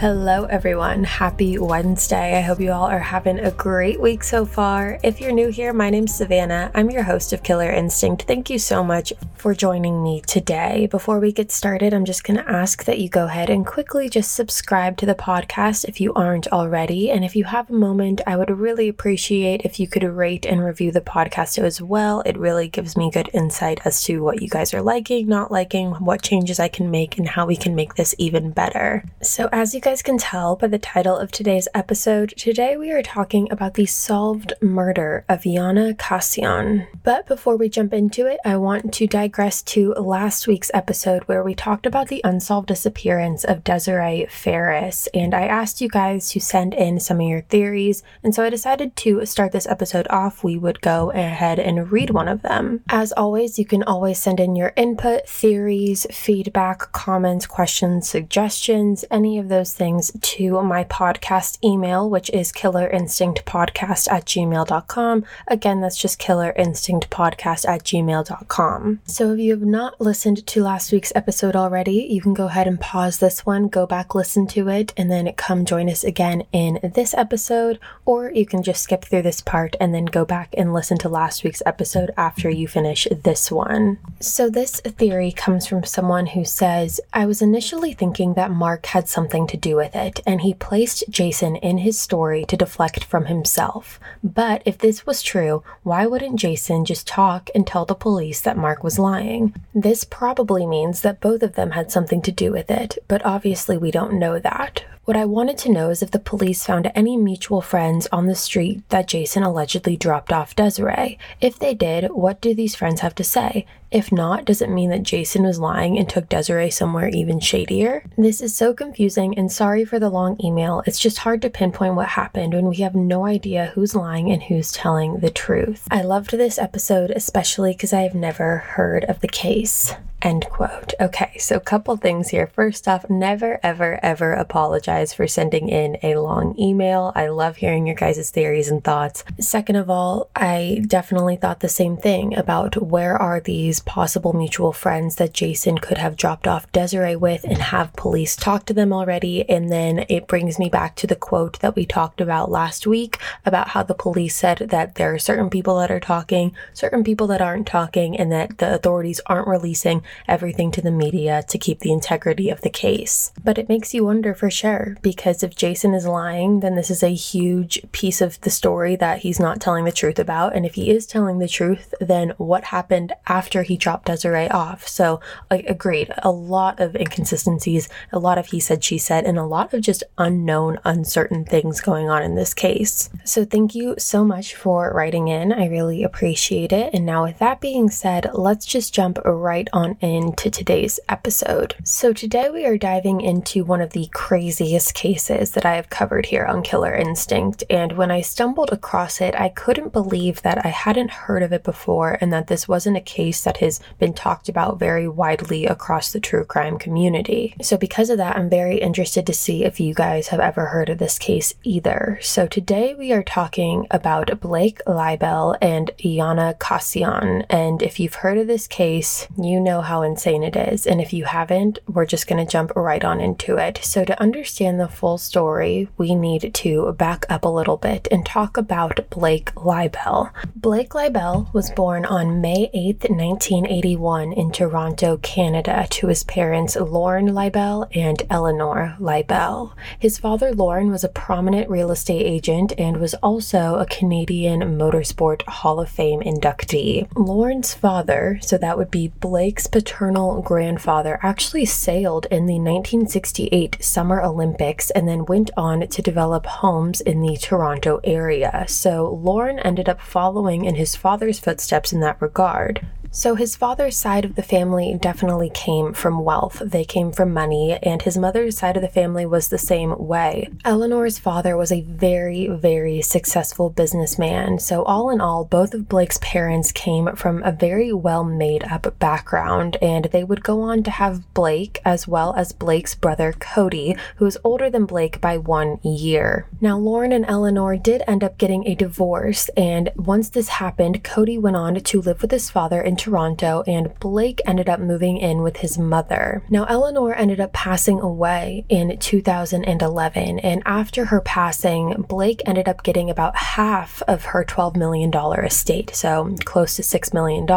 Hello, everyone. Happy Wednesday. I hope you all are having a great week so far. If you're new here, my name's Savannah. I'm your host of Killer Instinct. Thank you so much for joining me today. Before we get started, I'm just going to ask that you go ahead and quickly just subscribe to the podcast if you aren't already. And if you have a moment, I would really appreciate if you could rate and review the podcast as well. It really gives me good insight as to what you guys are liking, not liking, what changes I can make, and how we can make this even better. So, as you guys guys can tell by the title of today's episode, today we are talking about the solved murder of Iana Kasian. But before we jump into it, I want to digress to last week's episode where we talked about the unsolved disappearance of Desiree Ferris, and I asked you guys to send in some of your theories, and so I decided to start this episode off. We would go ahead and read one of them. As always, you can always send in your input, theories, feedback, comments, questions, suggestions, any of those things to my podcast email, which is killerinstinctpodcast at gmail.com. Again, that's just killerinstinctpodcast at gmail.com. So if you have not listened to last week's episode already, you can go ahead and pause this one, go back, listen to it, and then come join us again in this episode, or you can just skip through this part and then go back and listen to last week's episode after you finish this one. So this theory comes from someone who says, I was initially thinking that Mark had something to do do with it, and he placed Jason in his story to deflect from himself. But if this was true, why wouldn't Jason just talk and tell the police that Mark was lying? This probably means that both of them had something to do with it, but obviously we don't know that. What I wanted to know is if the police found any mutual friends on the street that Jason allegedly dropped off Desiree. If they did, what do these friends have to say? If not, does it mean that Jason was lying and took Desiree somewhere even shadier? This is so confusing and sorry for the long email. It's just hard to pinpoint what happened when we have no idea who's lying and who's telling the truth. I loved this episode especially because I have never heard of the case. End quote. Okay, so a couple things here. First off, never, ever, ever apologize for sending in a long email. I love hearing your guys' theories and thoughts. Second of all, I definitely thought the same thing about where are these possible mutual friends that Jason could have dropped off Desiree with and have police talk to them already. And then it brings me back to the quote that we talked about last week about how the police said that there are certain people that are talking, certain people that aren't talking, and that the authorities aren't releasing everything to the media to keep the integrity of the case. But it makes you wonder for sure, because if Jason is lying, then this is a huge piece of the story that he's not telling the truth about. And if he is telling the truth, then what happened after he dropped Desiree off? So, like, agreed, a lot of inconsistencies, a lot of he said, she said, and a lot of just unknown, uncertain things going on in this case. So, thank you so much for writing in. I really appreciate it. And now, with that being said, let's just jump right on into today's episode. So, today we are diving into one of the craziest cases that I have covered here on Killer Instinct. And when I stumbled across it, I couldn't believe that I hadn't heard of it before and that this wasn't a case that has been talked about very widely across the true crime community. So, because of that, I'm very interested to see if you guys have ever heard of this case either. So, today we are talking about Blake Leibel and Yana Kassian. And if you've heard of this case, you know how insane it is. And if you haven't, we're just going to jump right on into it. So, to understand the full story, we need to back up a little bit and talk about Blake Leibel. Blake Leibel was born on May 8th, 1981, in Toronto, Canada, to his parents Lorne Leibel and Eleanor Leibel. His father, Lorne, was a prominent real estate agent and was also a Canadian Motorsport Hall of Fame inductee. Lorne's father, so that would be Blake's paternal grandfather actually sailed in the 1968 Summer Olympics and then went on to develop homes in the Toronto area. So Lorne ended up following in his father's footsteps in that regard. So, his father's side of the family definitely came from wealth. They came from money, and his mother's side of the family was the same way. Eleanor's father was a very, very successful businessman. So, all in all, both of Blake's parents came from a very well made up background, and they would go on to have Blake as well as Blake's brother Cody, who is older than Blake by one year. Now, Lorne and Eleanor did end up getting a divorce, and once this happened, Cody went on to live with his father in Toronto, and Blake ended up moving in with his mother. Now, Eleanor ended up passing away in 2011, and after her passing, Blake ended up getting about half of her $12 million estate, so close to $6 million.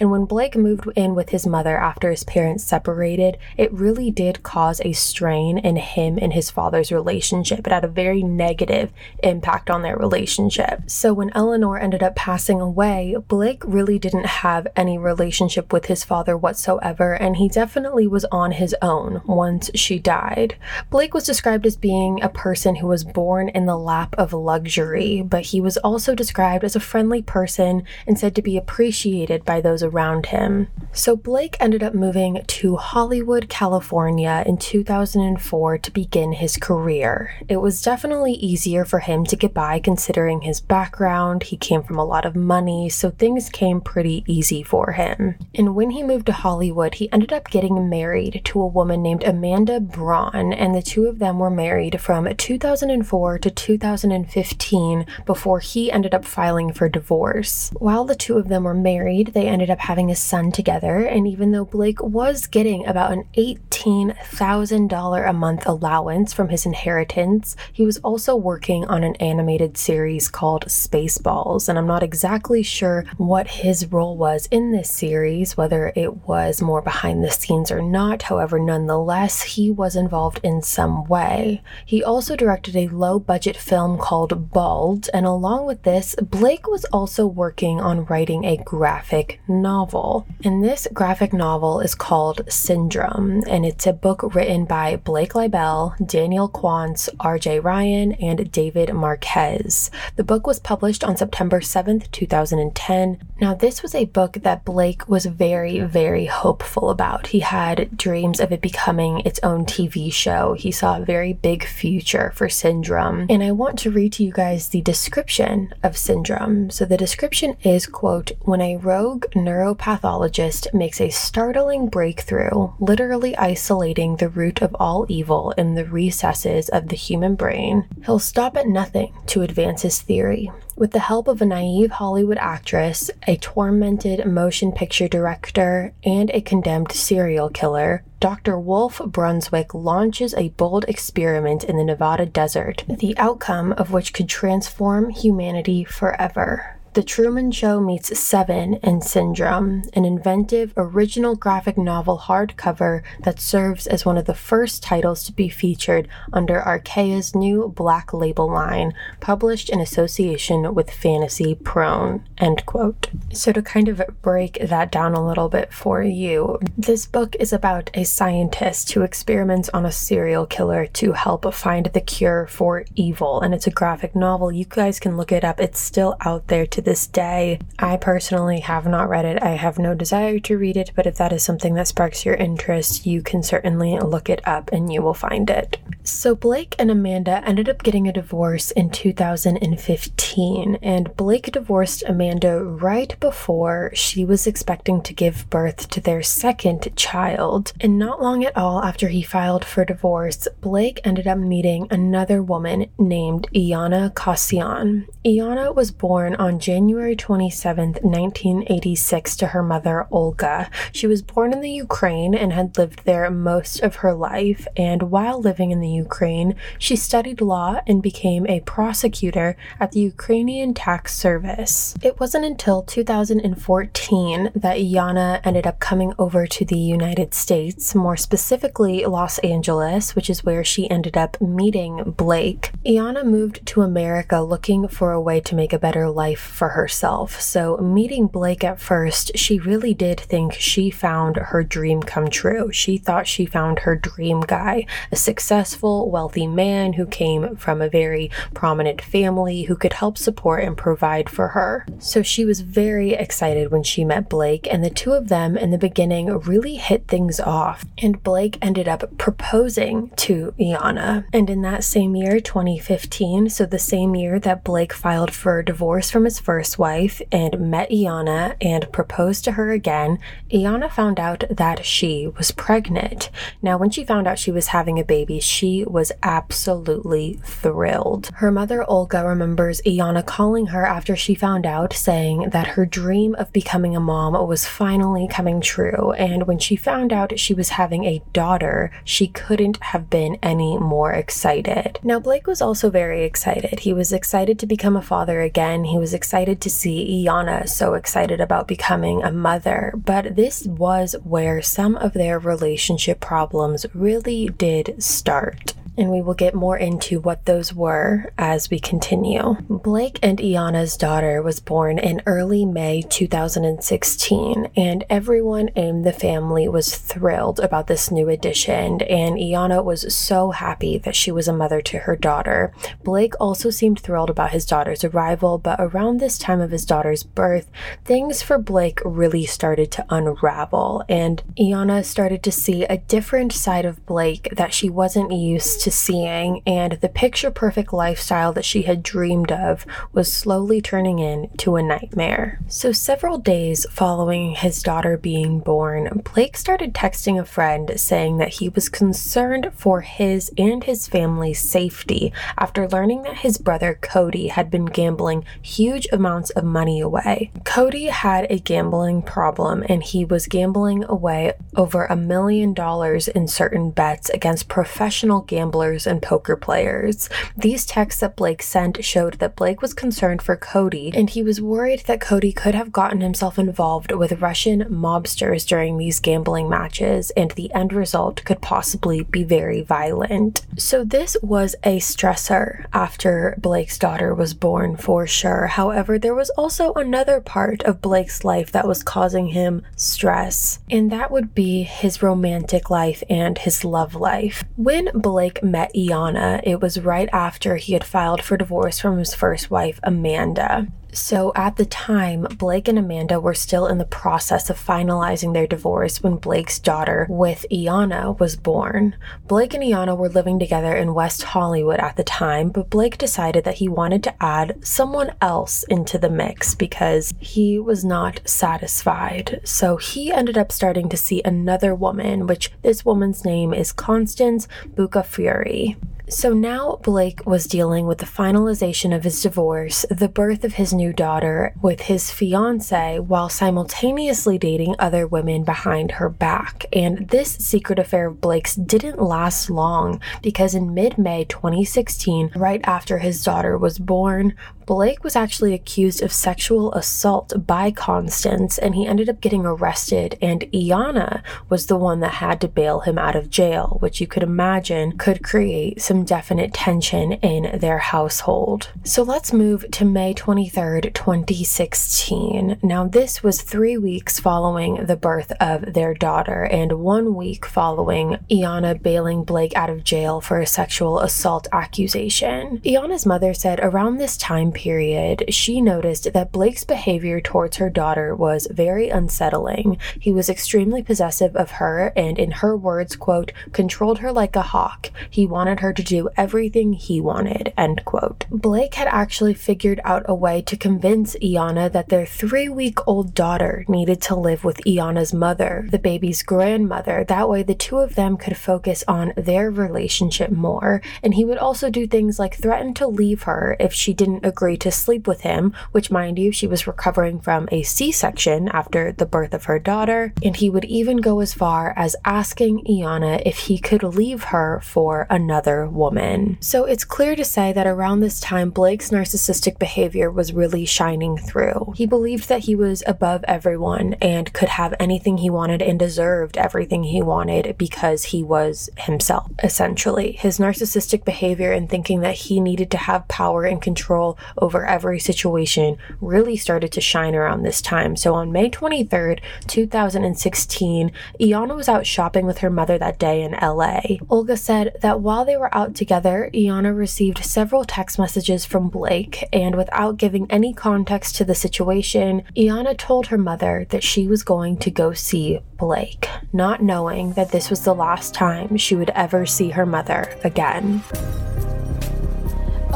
And when Blake moved in with his mother after his parents separated, it really did cause a strain in him and his father's relationship. It had a very negative impact on their relationship. So when Eleanor ended up passing away, Blake really didn't have any relationship with his father whatsoever, and he definitely was on his own once she died. Blake was described as being a person who was born in the lap of luxury, but he was also described as a friendly person and said to be appreciated by those around him. So Blake ended up moving to Hollywood, California in 2004 to begin his career. It was definitely easier for him to get by considering his background. He came from a lot of money, so things came pretty easy for him. And when he moved to Hollywood, he ended up getting married to a woman named Amanda Braun, and the two of them were married from 2004 to 2015 before he ended up filing for divorce. While the two of them were married, they ended up having a son together, and even though Blake was getting about an $18,000 a month allowance from his inheritance, he was also working on an animated series called Spaceballs, and I'm not exactly sure what his role was in this series, whether it was more behind the scenes or not. However, nonetheless, he was involved in some way. He also directed a low budget film called Bald, and along with this, Blake was also working on writing a graphic novel. And this graphic novel is called Syndrome, and it's a book written by Blake Leibel, Daniel Quantz, RJ Ryan, and David Marquez. The book was published on September 7th, 2010. Now, this was a book that Blake was very, very hopeful about. He had dreams of it becoming its own TV show. He saw a very big future for Syndrome. And I want to read to you guys the description of Syndrome. So the description is, quote, when a rogue neuropathologist makes a startling breakthrough, literally isolating the root of all evil in the recesses of the human brain, he'll stop at nothing to advance his theory. With the help of a naive Hollywood actress, a tormented motion picture director, and a condemned serial killer, Dr. Wolf Brunswick launches a bold experiment in the Nevada desert, the outcome of which could transform humanity forever. The Truman Show meets Seven and Syndrome, an inventive, original graphic novel hardcover that serves as one of the first titles to be featured under Archaia's new Black Label line, published in association with Fantasy Prone. End quote. So, to kind of break that down a little bit for you, this book is about a scientist who experiments on a serial killer to help find the cure for evil, and it's a graphic novel. You guys can look it up, it's still out there to this day. I personally have not read it. I have no desire to read it, but if that is something that sparks your interest, you can certainly look it up and you will find it. So, Blake and Amanda ended up getting a divorce in 2015, and Blake divorced Amanda right before she was expecting to give birth to their second child. And not long at all after he filed for divorce, Blake ended up meeting another woman named Iana Kasian. Iana was born on January 27, 1986, to her mother, Olga. She was born in the Ukraine and had lived there most of her life, and while living in the Ukraine, she studied law and became a prosecutor at the Ukrainian Tax Service. It wasn't until 2014 that Iana ended up coming over to the United States, more specifically Los Angeles, which is where she ended up meeting Blake. Iana moved to America looking for a way to make a better life for herself. So, meeting Blake at first, she really did think she found her dream come true. She thought she found her dream guy, a successful, wealthy man who came from a very prominent family who could help support and provide for her. So, she was very excited when she met Blake, and the two of them in the beginning really hit things off. And Blake ended up proposing to Iana. And in that same year, 2015, so the same year that Blake filed for divorce from his first wife and met Iana and proposed to her again, Iana found out that she was pregnant. Now, when she found out she was having a baby, she was absolutely thrilled. Her mother, Olga, remembers Iana calling her after she found out, saying that her dream of becoming a mom was finally coming true. And when she found out she was having a daughter, she couldn't have been any more excited. Now, Blake was also very excited. He was excited to become a father again. He was excited to see Iana so excited about becoming a mother. But this was where some of their relationship problems really did start and we will get more into what those were as we continue. Blake and Iana's daughter was born in early May 2016, and everyone in the family was thrilled about this new addition, and Iana was so happy that she was a mother to her daughter. Blake also seemed thrilled about his daughter's arrival, but around this time of his daughter's birth, things for Blake really started to unravel, and Iana started to see a different side of Blake that she wasn't used to to seeing, and the picture perfect lifestyle that she had dreamed of was slowly turning into a nightmare. So, several days following his daughter being born, Blake started texting a friend saying that he was concerned for his and his family's safety after learning that his brother Cody had been gambling huge amounts of money away. Cody had a gambling problem and he was gambling away over a million dollars in certain bets against professional gamblers and poker players. These texts that Blake sent showed that Blake was concerned for Cody, and he was worried that Cody could have gotten himself involved with Russian mobsters during these gambling matches, and the end result could possibly be very violent. So, this was a stressor after Blake's daughter was born for sure. However, there was also another part of Blake's life that was causing him stress, and that would be his romantic life and his love life. When Blake met Iana, it was right after he had filed for divorce from his first wife, Amanda. So at the time, Blake and Amanda were still in the process of finalizing their divorce when Blake's daughter with Iana was born. Blake and Iana were living together in West Hollywood at the time, but Blake decided that he wanted to add someone else into the mix because he was not satisfied. So he ended up starting to see another woman, which this woman's name is Constance Bucafuri. So now Blake was dealing with the finalization of his divorce, the birth of his new daughter with his fiance, while simultaneously dating other women behind her back. And this secret affair of Blake's didn't last long because in mid May 2016, right after his daughter was born, Blake was actually accused of sexual assault by Constance and he ended up getting arrested. And Iana was the one that had to bail him out of jail, which you could imagine could create some definite tension in their household. So let's move to May 23rd, 2016. Now, this was three weeks following the birth of their daughter and one week following Iana bailing Blake out of jail for a sexual assault accusation. Iana's mother said around this time period, she noticed that Blake's behavior towards her daughter was very unsettling. He was extremely possessive of her and, in her words, quote, controlled her like a hawk. He wanted her to do everything he wanted, end quote. Blake had actually figured out a way to convince Iana that their three week old daughter needed to live with Iana's mother, the baby's grandmother. That way, the two of them could focus on their relationship more. And he would also do things like threaten to leave her if she didn't agree to sleep with him, which, mind you, she was recovering from a C section after the birth of her daughter. And he would even go as far as asking Iana if he could leave her for another woman. So it's clear to say that around this time, Blake's narcissistic behavior was really shining through. He believed that he was above everyone and could have anything he wanted and deserved everything he wanted because he was himself, essentially. His narcissistic behavior and thinking that he needed to have power and control over every situation really started to shine around this time. So on May 23rd, 2016, Iana was out shopping with her mother that day in LA. Olga said that while they were out together, Iana received several text messages from Blake, and without giving any context to the situation, Iana told her mother that she was going to go see Blake, not knowing that this was the last time she would ever see her mother again.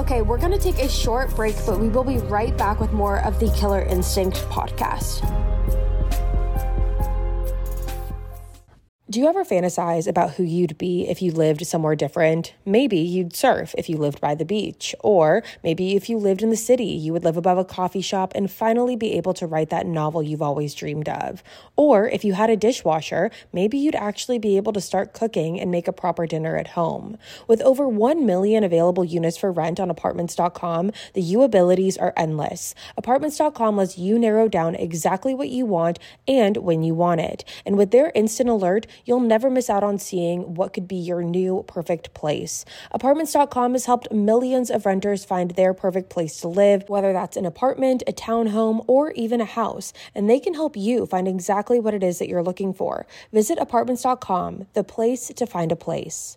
Okay, we're gonna take a short break, but we will be right back with more of the Killer Instinct podcast. Do you ever fantasize about who you'd be if you lived somewhere different? Maybe you'd surf if you lived by the beach, or maybe if you lived in the city, you would live above a coffee shop and finally be able to write that novel you've always dreamed of. Or if you had a dishwasher, maybe you'd actually be able to start cooking and make a proper dinner at home. With over 1 million available units for rent on apartments.com, the you abilities are endless. Apartments.com lets you narrow down exactly what you want and when you want it. And with their instant alert, you'll never miss out on seeing what could be your new perfect place. Apartments.com has helped millions of renters find their perfect place to live, whether that's an apartment, a townhome, or even a house, and they can help you find exactly what it is that you're looking for. Visit apartments.com, the place to find a place.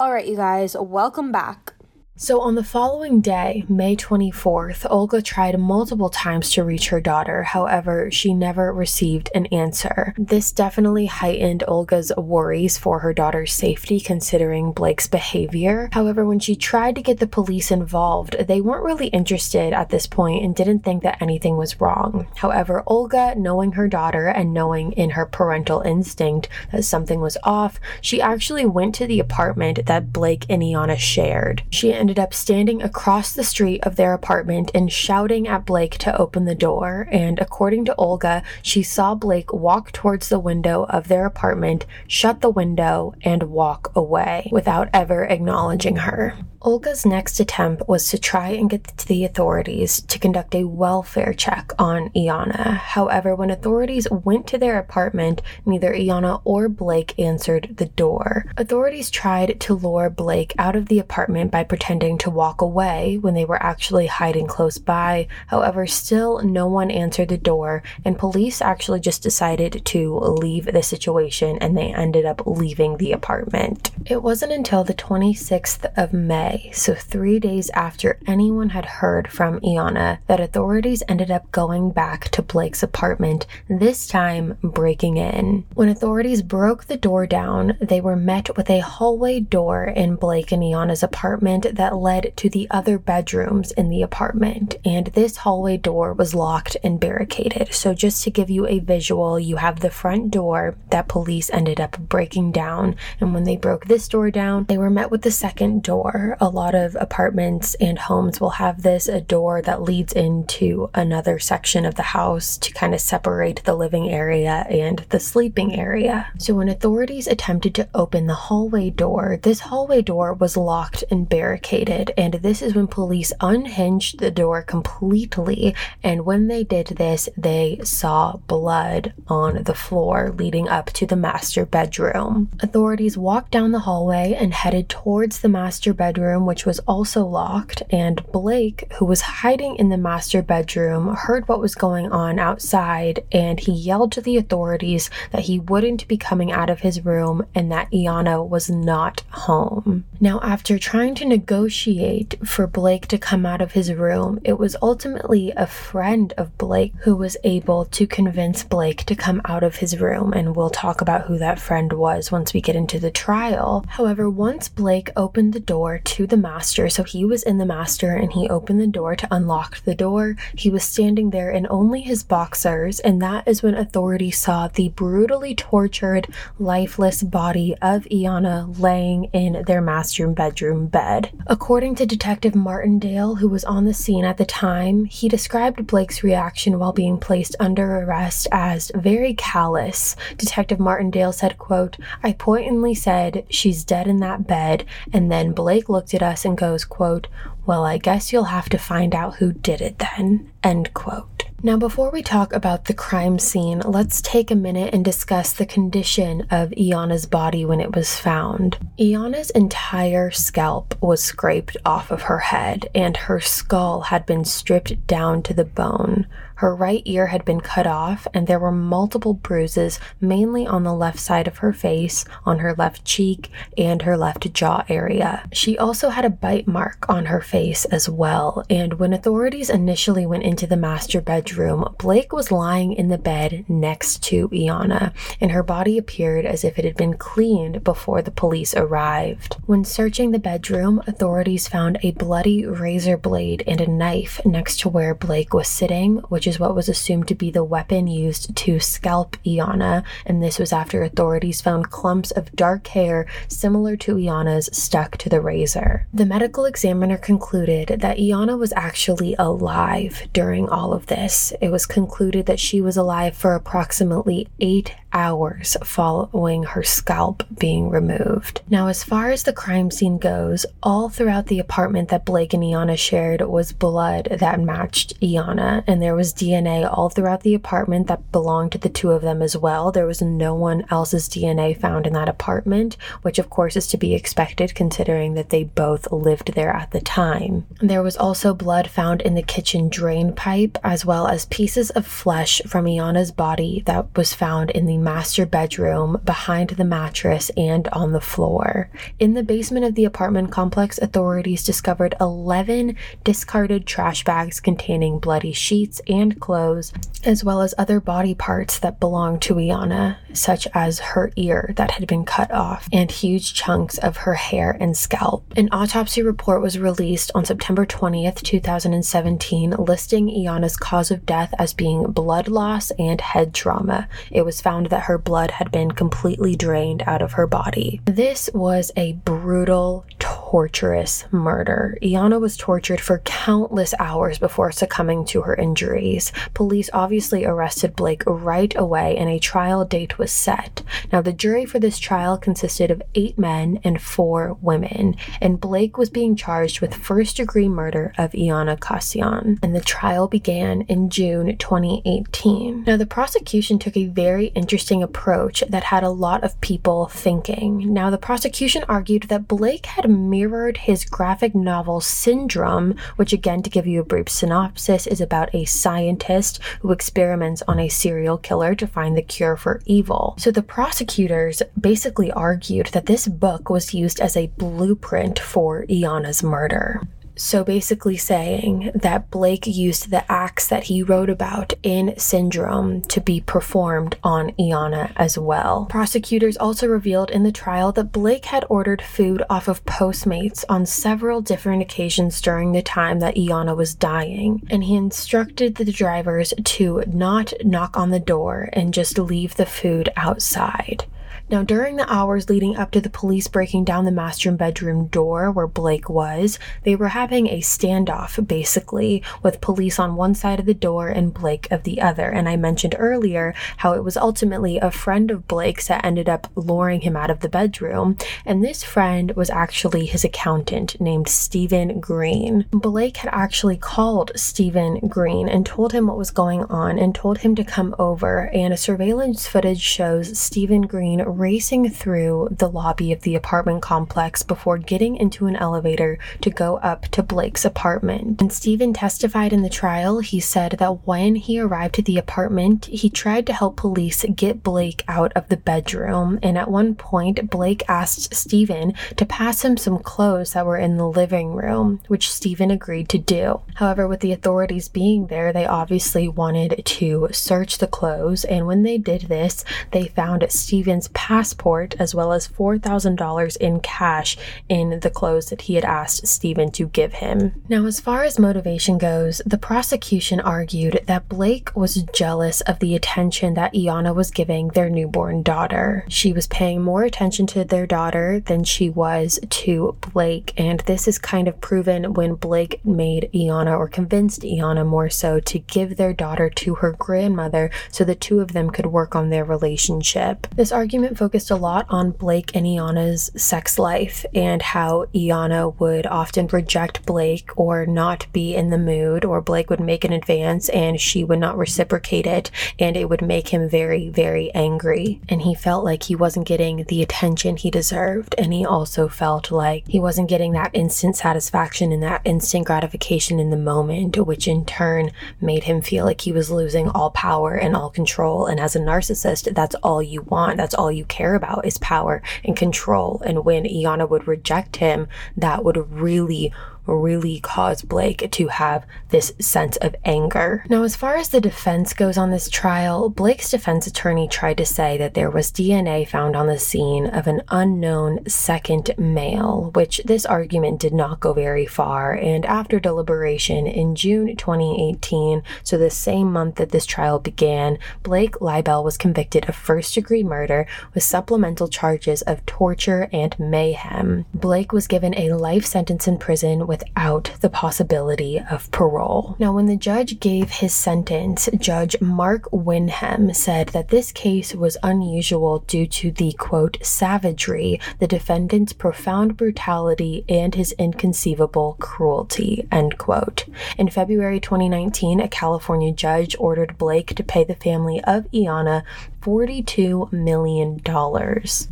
All right, you guys, welcome back. So, on the following day, May 24th, Olga tried multiple times to reach her daughter. However, she never received an answer. This definitely heightened Olga's worries for her daughter's safety, considering Blake's behavior. However, when she tried to get the police involved, they weren't really interested at this point and didn't think that anything was wrong. However, Olga, knowing her daughter and knowing in her parental instinct that something was off, she actually went to the apartment that Blake and Iana shared. She ended up standing across the street of their apartment and shouting at Blake to open the door. And according to Olga, she saw Blake walk towards the window of their apartment, shut the window, and walk away without ever acknowledging her. Olga's next attempt was to try and get the authorities to conduct a welfare check on Iana. However, when authorities went to their apartment, neither Iana or Blake answered the door. Authorities tried to lure Blake out of the apartment by pretending to walk away when they were actually hiding close by. However, still no one answered the door, and police actually just decided to leave the situation and they ended up leaving the apartment. It wasn't until the 26th of May so three days after anyone had heard from Iana, that authorities ended up going back to Blake's apartment, this time breaking in. When authorities broke the door down, they were met with a hallway door in Blake and Iana's apartment that led to the other bedrooms in the apartment, and this hallway door was locked and barricaded. So, just to give you a visual, you have the front door that police ended up breaking down, and when they broke this door down, they were met with the second door, a lot of apartments and homes will have this a door that leads into another section of the house to kind of separate the living area and the sleeping area. So when authorities attempted to open the hallway door, this hallway door was locked and barricaded, and this is when police unhinged the door completely. And when they did this, they saw blood on the floor leading up to the master bedroom. Authorities walked down the hallway and headed towards the master bedroom bedroom, which was also locked, and Blake, who was hiding in the master bedroom, heard what was going on outside and he yelled to the authorities that he wouldn't be coming out of his room and that Iana was not home. Now, after trying to negotiate for Blake to come out of his room, it was ultimately a friend of Blake who was able to convince Blake to come out of his room, and we'll talk about who that friend was once we get into the trial. However, once Blake opened the door to the master. So he was in the master and he opened the door to unlock the door. He was standing there in only his boxers, and that is when authorities saw the brutally tortured, lifeless body of Iana laying in their master bedroom bed. According to Detective Martindale, who was on the scene at the time, he described Blake's reaction while being placed under arrest as very callous. Detective Martindale said, quote, I pointedly said, she's dead in that bed, and then Blake looked at us and goes, quote, Well, I guess you'll have to find out who did it then, end quote. Now, before we talk about the crime scene, let's take a minute and discuss the condition of Iana's body when it was found. Iana's entire scalp was scraped off of her head, and her skull had been stripped down to the bone. Her right ear had been cut off, and there were multiple bruises, mainly on the left side of her face, on her left cheek, and her left jaw area. She also had a bite mark on her face as well, and when authorities initially went into the master bedroom, Blake was lying in the bed next to Iana, and her body appeared as if it had been cleaned before the police arrived. When searching the bedroom, authorities found a bloody razor blade and a knife next to where Blake was sitting, which which is what was assumed to be the weapon used to scalp Iana, and this was after authorities found clumps of dark hair similar to Iana's stuck to the razor. The medical examiner concluded that Iana was actually alive during all of this. It was concluded that she was alive for approximately eight hours following her scalp being removed. Now, as far as the crime scene goes, all throughout the apartment that Blake and Iana shared was blood that matched Iana, and there was DNA all throughout the apartment that belonged to the two of them as well. There was no one else's DNA found in that apartment, which of course is to be expected considering that they both lived there at the time. There was also blood found in the kitchen drain pipe, as well as pieces of flesh from Iana's body that was found in the master bedroom, behind the mattress, and on the floor. In the basement of the apartment complex, authorities discovered 11 discarded trash bags containing bloody sheets and clothes, as well as other body parts that belonged to Iana, such as her ear that had been cut off and huge chunks of her hair and scalp. An autopsy report was released on September 20th, 2017, listing Iana's cause of death as being blood loss and head trauma. It was found that her blood had been completely drained out of her body. This was a brutal, torturous murder. Iana was tortured for countless hours before succumbing to her injuries. Police obviously arrested Blake right away and a trial date was set. Now, the jury for this trial consisted of eight men and four women, and Blake was being charged with first degree murder of Iana Kasian. And the trial began in June 2018. Now, the prosecution took a very interesting approach that had a lot of people thinking. Now, the prosecution argued that Blake had mirrored his graphic novel Syndrome, which, again, to give you a brief synopsis, is about a scientist who experiments on a serial killer to find the cure for evil. So the prosecutors basically argued that this book was used as a blueprint for Iana's murder. So basically, saying that Blake used the acts that he wrote about in Syndrome to be performed on Iana as well. Prosecutors also revealed in the trial that Blake had ordered food off of Postmates on several different occasions during the time that Iana was dying, and he instructed the drivers to not knock on the door and just leave the food outside. Now, during the hours leading up to the police breaking down the master bedroom door where Blake was, they were having a standoff basically with police on one side of the door and Blake of the other. And I mentioned earlier how it was ultimately a friend of Blake's that ended up luring him out of the bedroom. And this friend was actually his accountant named Stephen Green. Blake had actually called Stephen Green and told him what was going on and told him to come over. And surveillance footage shows Stephen Green racing through the lobby of the apartment complex before getting into an elevator to go up to Blake's apartment. And Stephen testified in the trial. He said that when he arrived at the apartment, he tried to help police get Blake out of the bedroom. And at one point, Blake asked Stephen to pass him some clothes that were in the living room, which Stephen agreed to do. However, with the authorities being there, they obviously wanted to search the clothes. And when they did this, they found Stephen's passport as well as $4,000 in cash in the clothes that he had asked Stephen to give him. Now, as far as motivation goes, the prosecution argued that Blake was jealous of the attention that Iana was giving their newborn daughter. She was paying more attention to their daughter than she was to Blake, and this is kind of proven when Blake made Iana or convinced Iana more so to give their daughter to her grandmother so the two of them could work on their relationship. This argument focused a lot on Blake and Iana's sex life and how Iana would often reject Blake or not be in the mood, or Blake would make an advance and she would not reciprocate it, and it would make him very, very angry. And he felt like he wasn't getting the attention he deserved, and he also felt like he wasn't getting that instant satisfaction and that instant gratification in the moment, which in turn made him feel like he was losing all power and all control. And as a narcissist, that's all you want. That's all you care about is power and control. And when Iana would reject him, that would really really cause Blake to have this sense of anger. Now, as far as the defense goes on this trial, Blake's defense attorney tried to say that there was DNA found on the scene of an unknown second male, which this argument did not go very far. And after deliberation in June 2018, so the same month that this trial began, Blake Leibel was convicted of first degree murder with supplemental charges of torture and mayhem. Blake was given a life sentence in prison without the possibility of parole. Now, when the judge gave his sentence, Judge Mark Windham said that this case was unusual due to the quote, savagery, the defendant's profound brutality, and his inconceivable cruelty, end quote. In February 2019, a California judge ordered Blake to pay the family of Iana $42 million.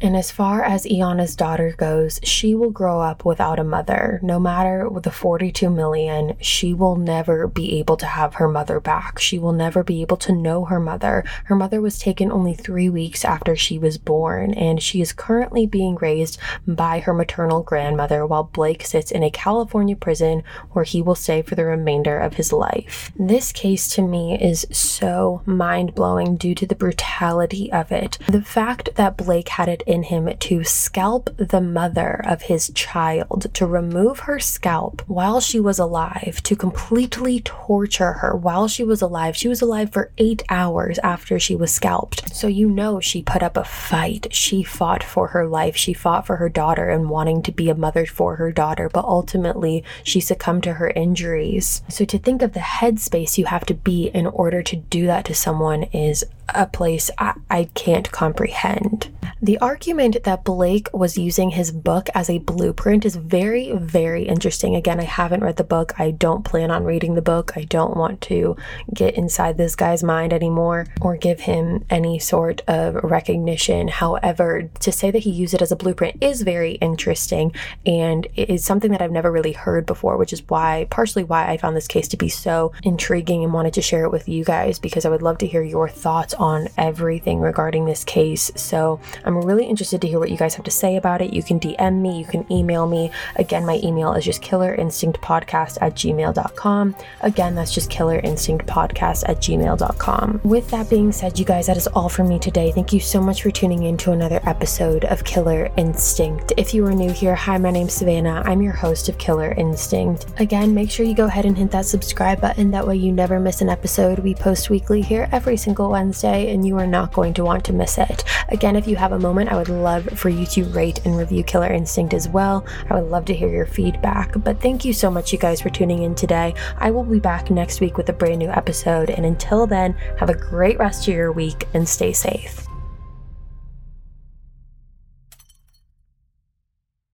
And as far as Iana's daughter goes, she will grow up without a mother. No matter the 42 million, she will never be able to have her mother back. She will never be able to know her mother. Her mother was taken only three weeks after she was born, and she is currently being raised by her maternal grandmother while Blake sits in a California prison where he will stay for the remainder of his life. This case to me is so mind blowing due to the brutality of it. The fact that Blake had it in him to scalp the mother of his child, to remove her scalp while she was alive, to completely torture her while she was alive. She was alive for eight hours after she was scalped. So you know she put up a fight. She fought for her life. She fought for her daughter and wanting to be a mother for her daughter, but ultimately she succumbed to her injuries. So to think of the headspace you have to be in order to do that to someone is a place I, I, can't comprehend. The argument that Blake was using his book as a blueprint is very, very interesting. Again, I haven't read the book. I don't plan on reading the book. I don't want to get inside this guy's mind anymore or give him any sort of recognition. However, to say that he used it as a blueprint is very interesting and it is something that I've never really heard before, which is why, partially why I found this case to be so intriguing and wanted to share it with you guys because I would love to hear your thoughts on everything regarding this case. So I'm really interested to hear what you guys have to say about it. You can DM me, you can email me. Again, my email is just killerinstinctpodcast at gmail.com. Again, that's just killerinstinctpodcast at gmail.com. With that being said, you guys, that is all for me today. Thank you so much for tuning in to another episode of Killer Instinct. If you are new here, hi, my name's Savannah. I'm your host of Killer Instinct. Again, make sure you go ahead and hit that subscribe button. That way you never miss an episode. We post weekly here every single Wednesday, and you are not going to want to miss it. Again, if you have a moment, I would love for you to rate and review Killer Instinct as well. I would love to hear your feedback. But thank you so much, you guys, for tuning in today. I will be back next week with a brand new episode. And until then, have a great rest of your week and stay safe.